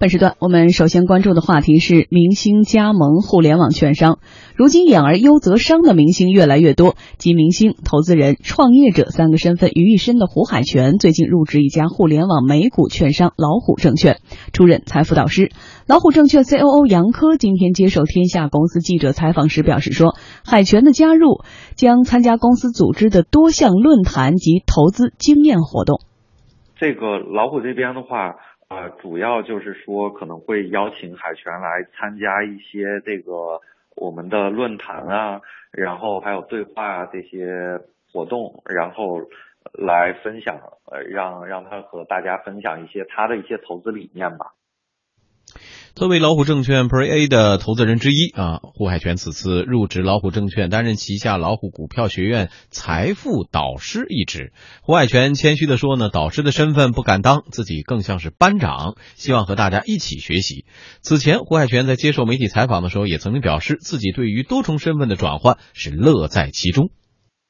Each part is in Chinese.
本时段我们首先关注的话题是明星加盟互联网券商。如今养儿优则商的明星越来越多，集明星、投资人、创业者三个身份于一身的胡海泉，最近入职一家互联网美股券商老虎证券，出任财富导师。老虎证券 COO 杨科今天接受天下公司记者采访时表示说，海泉的加入将参加公司组织的多项论坛及投资经验活动。这个老虎这边的话。呃，主要就是说可能会邀请海泉来参加一些这个我们的论坛啊，然后还有对话啊这些活动，然后来分享，让让他和大家分享一些他的一些投资理念吧。作为老虎证券 Pre A 的投资人之一啊，胡海泉此次入职老虎证券，担任旗下老虎股票学院财富导师一职。胡海泉谦虚的说呢，导师的身份不敢当，自己更像是班长，希望和大家一起学习。此前，胡海泉在接受媒体采访的时候，也曾经表示，自己对于多重身份的转换是乐在其中。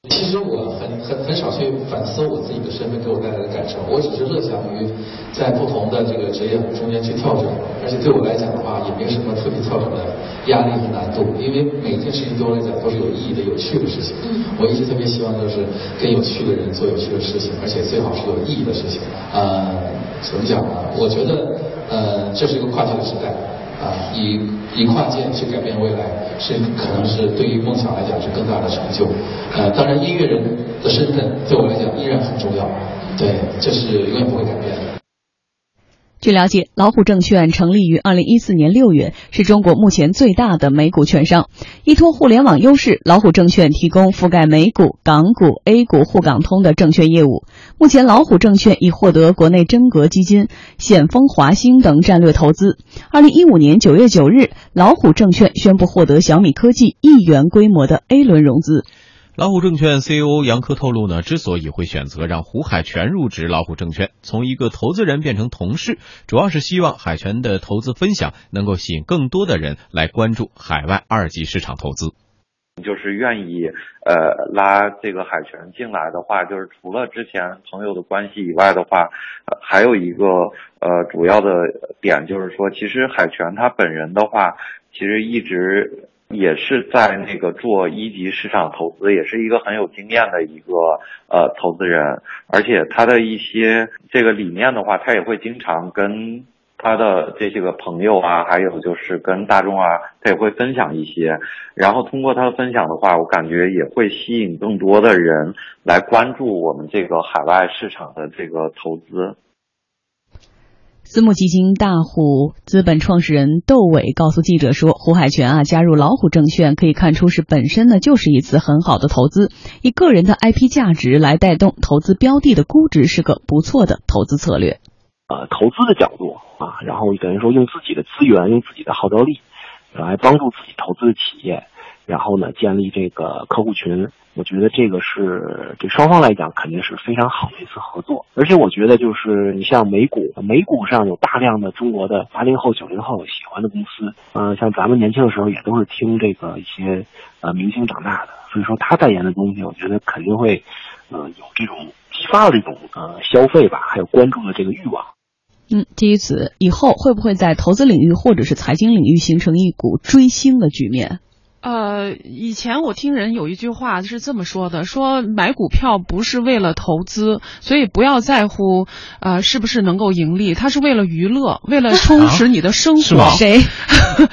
其实我很很很少去反思我自己的身份给我带来的感受，我只是乐享于在不同的这个职业中间去跳转，而且对我来讲的话，也没什么特别跳转的压力和难度，因为每一件事情对我来讲都是有意义的、有趣的事情。我一直特别希望就是跟有趣的人做有趣的事情，而且最好是有意义的事情。呃，怎么讲呢？我觉得呃，这是一个跨界的时代。啊，以以跨界去改变未来，是可能是对于梦想来讲是更大的成就。呃，当然音乐人的身份对我来讲依然很重要，对，这是永远不会改变。据了解，老虎证券成立于二零一四年六月，是中国目前最大的美股券商。依托互联网优势，老虎证券提供覆盖美股、港股、A 股沪港通的证券业务。目前，老虎证券已获得国内真格基金、险峰华兴等战略投资。二零一五年九月九日，老虎证券宣布获得小米科技亿元规模的 A 轮融资。老虎证券 CEO 杨科透露呢，之所以会选择让胡海泉入职老虎证券，从一个投资人变成同事，主要是希望海泉的投资分享能够吸引更多的人来关注海外二级市场投资。就是愿意呃拉这个海泉进来的话，就是除了之前朋友的关系以外的话，还有一个呃主要的点就是说，其实海泉他本人的话，其实一直。也是在那个做一级市场投资，也是一个很有经验的一个呃投资人，而且他的一些这个理念的话，他也会经常跟他的这些个朋友啊，还有就是跟大众啊，他也会分享一些，然后通过他的分享的话，我感觉也会吸引更多的人来关注我们这个海外市场的这个投资。私募基金大虎资本创始人窦伟告诉记者说：“胡海泉啊，加入老虎证券，可以看出是本身呢就是一次很好的投资，以个人的 IP 价值来带动投资标的的估值，是个不错的投资策略。呃，投资的角度啊，然后等于说用自己的资源，用自己的号召力来帮助自己投资的企业。”然后呢，建立这个客户群，我觉得这个是对双方来讲肯定是非常好的一次合作。而且我觉得，就是你像美股，美股上有大量的中国的八零后、九零后喜欢的公司，嗯，像咱们年轻的时候也都是听这个一些呃明星长大的，所以说他代言的东西，我觉得肯定会，呃，有这种激发了这种呃消费吧，还有关注的这个欲望。嗯，基于此，以后会不会在投资领域或者是财经领域形成一股追星的局面？呃，以前我听人有一句话是这么说的：说买股票不是为了投资，所以不要在乎呃是不是能够盈利，它是为了娱乐，为了充实你的生活。谁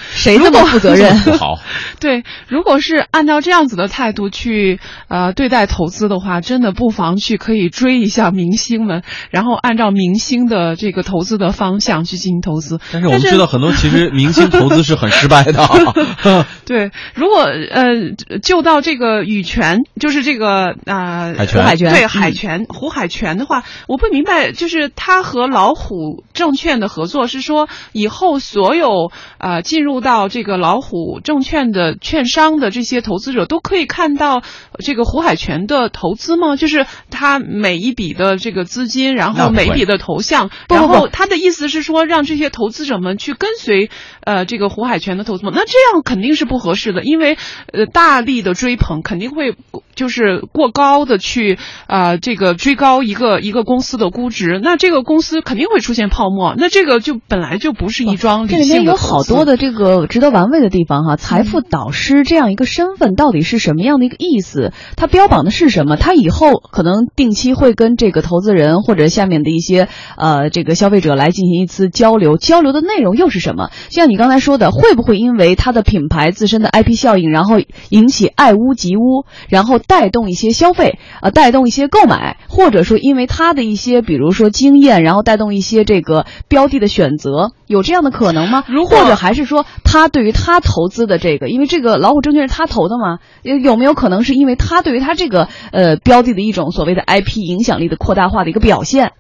谁这么负责任？好，对，如果是按照这样子的态度去呃对待投资的话，真的不妨去可以追一下明星们，然后按照明星的这个投资的方向去进行投资。但是我们知道很多其实明星投资是很失败的。对。如果呃，就到这个羽泉，就是这个啊，胡海泉对海泉胡海泉的话，我不明白，就是他和老虎证券的合作是说，以后所有啊进入到这个老虎证券的券商的这些投资者都可以看到这个胡海泉的投资吗？就是他每一笔的这个资金，然后每一笔的投向，然后他的意思是说，让这些投资者们去跟随呃这个胡海泉的投资吗？那这样肯定是不合适的。因为，呃，大力的追捧肯定会就是过高的去啊、这个追高一个一个公司的估值，那这个公司肯定会出现泡沫，那这个就本来就不是一桩理这里面有好多的这个值得玩味的地方哈。财富导师这样一个身份到底是什么样的一个意思？他标榜的是什么？他以后可能定期会跟这个投资人或者下面的一些呃这个消费者来进行一次交流，交流的内容又是什么？像你刚才说的，会不会因为它的品牌自身的 IP 效应，然后引起爱屋及乌，然后带动一些消费，呃，带动一些购买，或者说因为他的一些比如说经验，然后带动一些这个标的的选择，有这样的可能吗？如或者还是说他对于他投资的这个，因为这个老虎证券是他投的嘛，有有没有可能是因为他对于他这个呃标的的一种所谓的 IP 影响力的扩大化的一个表现？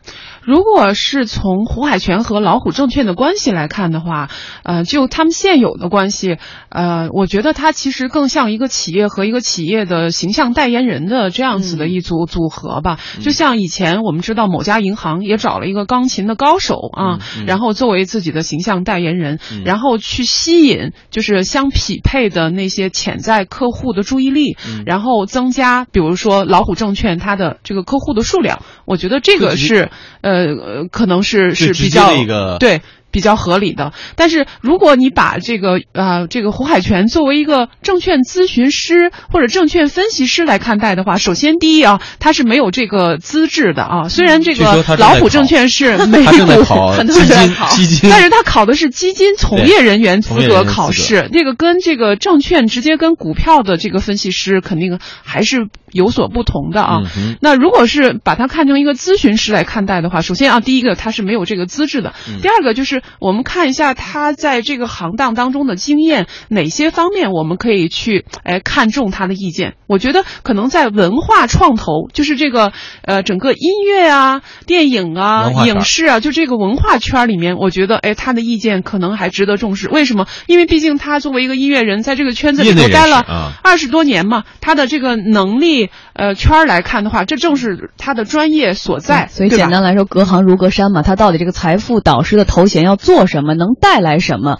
如果是从胡海泉和老虎证券的关系来看的话，呃，就他们现有的关系，呃，我觉得它其实更像一个企业和一个企业的形象代言人的这样子的一组组合吧。就像以前我们知道某家银行也找了一个钢琴的高手啊，嗯然后作为自己的形象代言人，嗯然后去吸引就是相匹配的那些潜在客户的注意力，嗯然后增加比如说老虎证券它的这个客户的数量，我觉得这个是呃呃可能是是比较一个对。比较合理的，但是如果你把这个呃这个胡海泉作为一个证券咨询师或者证券分析师来看待的话，首先第一啊，他是没有这个资质的啊。虽然这个老虎证券是美 他正在股很多人在考 基金。但是他考的是基金从业人员资格考试，这个跟这个证券直接跟股票的这个分析师肯定还是有所不同的啊。嗯那如果是把它看成一个咨询师来看待的话，首先啊，第一个他是没有这个资质的，嗯。第二个就是我们看一下他在这个行当当中的经验，哪些方面我们可以去哎看重他的意见。我觉得可能在文化创投，就是这个呃整个音乐啊、电影啊影视啊，就这个文化圈里面，我觉得哎他的意见可能还值得重视。为什么？因为毕竟他作为一个音乐人，在这个圈子里头待了二十多年嘛，他的这个能力呃圈儿来看的话，这正是他的专业所在。所以简单来说，隔行如隔山嘛。他到底这个财富导师的头衔要做什么，能带来什么？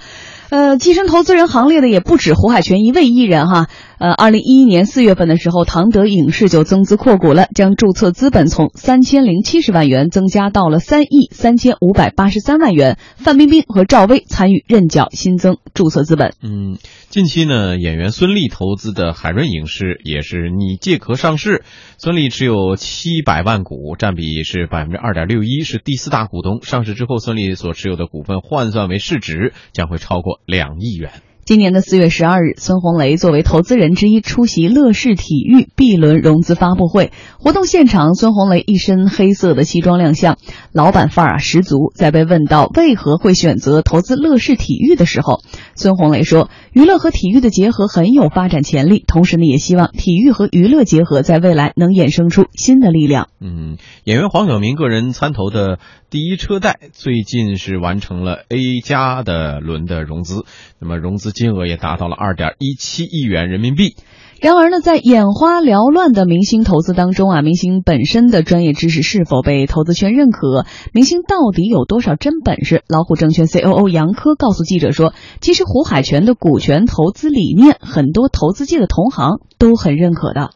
呃，跻身投资人行列的也不止胡海泉一位艺人哈。呃，二零一一年四月份的时候，唐德影视就增资扩股了，将注册资本从三千零七十万元增加到了三亿三千五百八十三万元。范冰冰和赵薇参与认缴新增注册资本。嗯，近期呢，演员孙俪投资的海润影视也是拟借壳上市，孙俪持有七百万股，占比是百分之二点六一，是第四大股东。上市之后，孙俪所持有的股份换算为市值将会超过两亿元。今年的四月十二日，孙红雷作为投资人之一出席乐视体育 B 轮融资发布会。活动现场，孙红雷一身黑色的西装亮相，老板范儿啊十足。在被问到为何会选择投资乐视体育的时候，孙红雷说：“娱乐和体育的结合很有发展潜力，同时呢，也希望体育和娱乐结合在未来能衍生出新的力量。”嗯，演员黄晓明个人参投的第一车贷最近是完成了 A 加的轮的融资，那么融资金额也达到了二点一七亿元人民币。然而呢，在眼花缭乱的明星投资当中啊，明星本身的专业知识是否被投资圈认可？明星到底有多少真本事？老虎证券 COO 杨科告诉记者说，其实胡海泉的股权投资理念，很多投资界的同行都很认可的。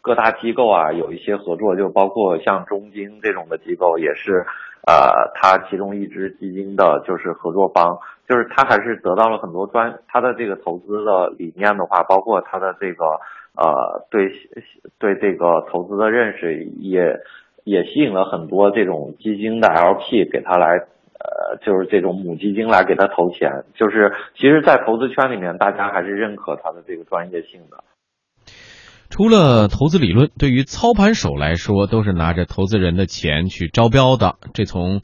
各大机构啊有一些合作，就包括像中金这种的机构，也是呃，它其中一支基金的就是合作方，就是它还是得到了很多专，它的这个投资的理念的话，包括它的这个呃对对这个投资的认识，也也吸引了很多这种基金的 LP 给他来。呃，就是这种母基金来给他投钱，就是其实，在投资圈里面，大家还是认可他的这个专业性的。除了投资理论，对于操盘手来说，都是拿着投资人的钱去招标的。这从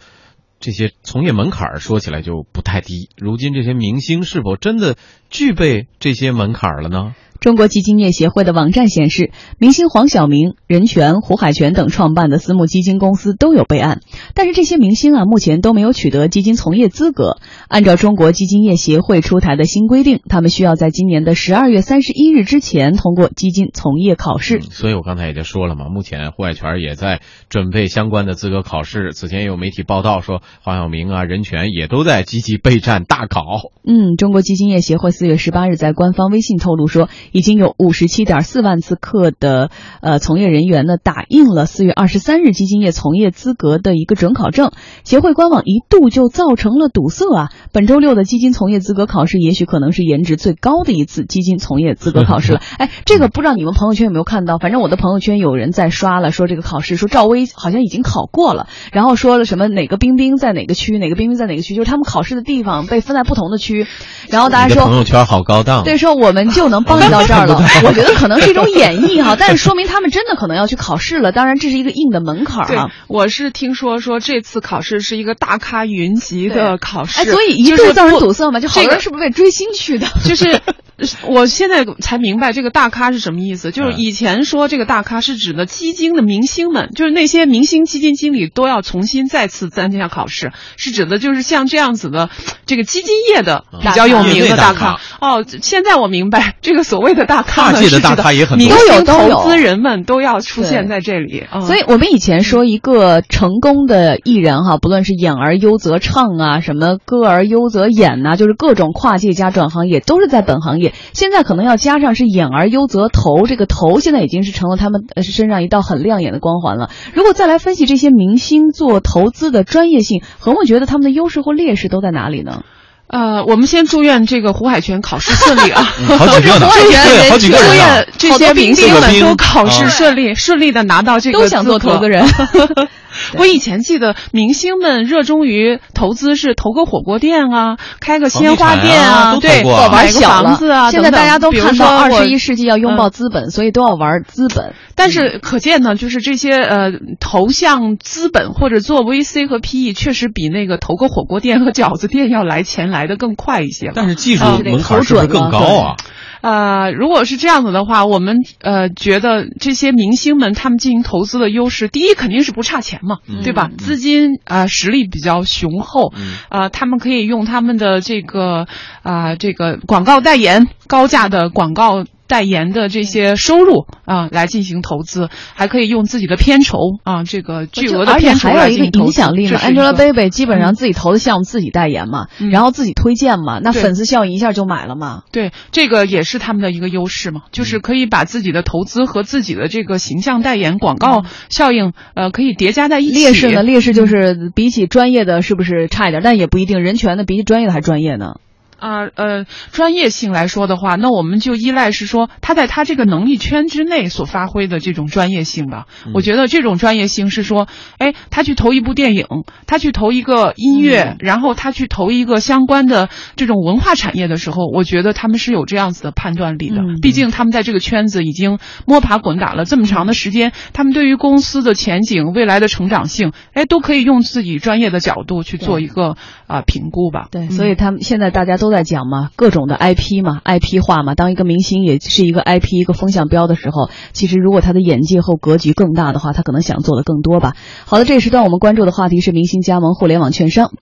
这些从业门槛说起来就不太低。如今这些明星是否真的具备这些门槛了呢？中国基金业协会的网站显示，明星黄晓明、任泉、胡海泉等创办的私募基金公司都有备案，但是这些明星啊，目前都没有取得基金从业资格。按照中国基金业协会出台的新规定，他们需要在今年的十二月三十一日之前通过基金从业考试。所以我刚才也就说了嘛，目前胡海泉也在准备相关的资格考试。此前也有媒体报道说，黄晓明啊、任泉也都在积极备战大考。嗯，中国基金业协会四月十八日在官方微信透露说，已经有五十七点四万次课的呃从业人员呢打印了四月二十三日基金业从业资格的一个准考证。协会官网一度就造成了堵塞啊！本周六的基金从业资格考试，也许可能是颜值最高的一次基金从业资格考试了。哎，这个不知道你们朋友圈有没有看到？反正我的朋友圈有人在刷了，说这个考试，说赵薇好像已经考过了，然后说了什么哪个冰冰在哪个区，哪个冰冰在哪个区，就是他们考试的地方被分在不同的区。然后大家说朋友圈好高档，对，说我们就能帮你 到这儿了。我觉得可能是一种演绎哈，但是说明他们真的可能要去考试了。当然，这是一个硬的门槛啊。我是听说说这次考试是一个大咖云集的考试，哎，所以一度造成堵塞嘛，就好多人是不是为追星去的？就是。我现在才明白这个大咖是什么意思，就是以前说这个大咖是指的基金的明星们，就是那些明星基金经理都要重新再次参加考试，是指的就是像这样子的这个基金业的比较有名的大咖。哦，现在我明白 这个所谓的大咖界的大咖也很多，都有投资人们都要出现在这里。所以我们以前说一个成功的艺人哈，不论是演而优则唱啊，什么歌而优则演呐，就是各种跨界加转行业，都是在本行业。现在可能要加上是演而优则投，这个投现在已经是成了他们身上一道很亮眼的光环了。如果再来分析这些明星做投资的专业性，何梦觉得他们的优势或劣势都在哪里呢？呃，我们先祝愿这个胡海泉考试顺利啊！好几个呢，对，好几个祝愿这些明星们都考试顺利，顺利的拿到这个都想做投资人。我以前记得明星们热衷于投资是投个火锅店啊，开个鲜花店啊，对，玩小房子啊。现在大家都看到二十一世纪要拥抱资本，所以都要玩资本。但是可见呢，就是这些呃投向资本或者做 VC 和 PE，确实比那个投个火锅店和饺子店要来钱来的更快一些。但是技术门槛是不是更高啊？呃，如果是这样子的话，我们呃觉得这些明星们他们进行投资的优势，第一肯定是不差钱嘛，对吧？资金啊实力比较雄厚，啊，他们可以用他们的这个啊这个广告代言高价的广告。代言的这些收入啊，来进行投资，还可以用自己的片酬啊，这个巨额的片酬来进行投资。还有一个影响力嘛，Angelababy 基本上自己投的项目自己代言嘛，然后自己推荐嘛，那粉丝效应一下就买了嘛。对，这个也是他们的一个优势嘛，就是可以把自己的投资和自己的这个形象代言广告效应，呃，可以叠加在一起。劣势呢？劣势就是比起专业的是不是差一点？但也不一定，人权的比起专业的还专业呢。啊呃，专业性来说的话，那我们就依赖是说他在他这个能力圈之内所发挥的这种专业性吧。我觉得这种专业性是说，哎，他去投一部电影，他去投一个音乐，然后他去投一个相关的这种文化产业的时候，我觉得他们是有这样子的判断力的。毕竟他们在这个圈子已经摸爬滚打了这么长的时间，他们对于公司的前景、未来的成长性，哎，都可以用自己专业的角度去做一个啊评估吧。对，所以他们现在大家都。都在讲嘛，各种的 IP 嘛，IP 化嘛。当一个明星也是一个 IP，一个风向标的时候，其实如果他的眼界和格局更大的话，他可能想做的更多吧。好的，这一时段我们关注的话题是明星加盟互联网券商。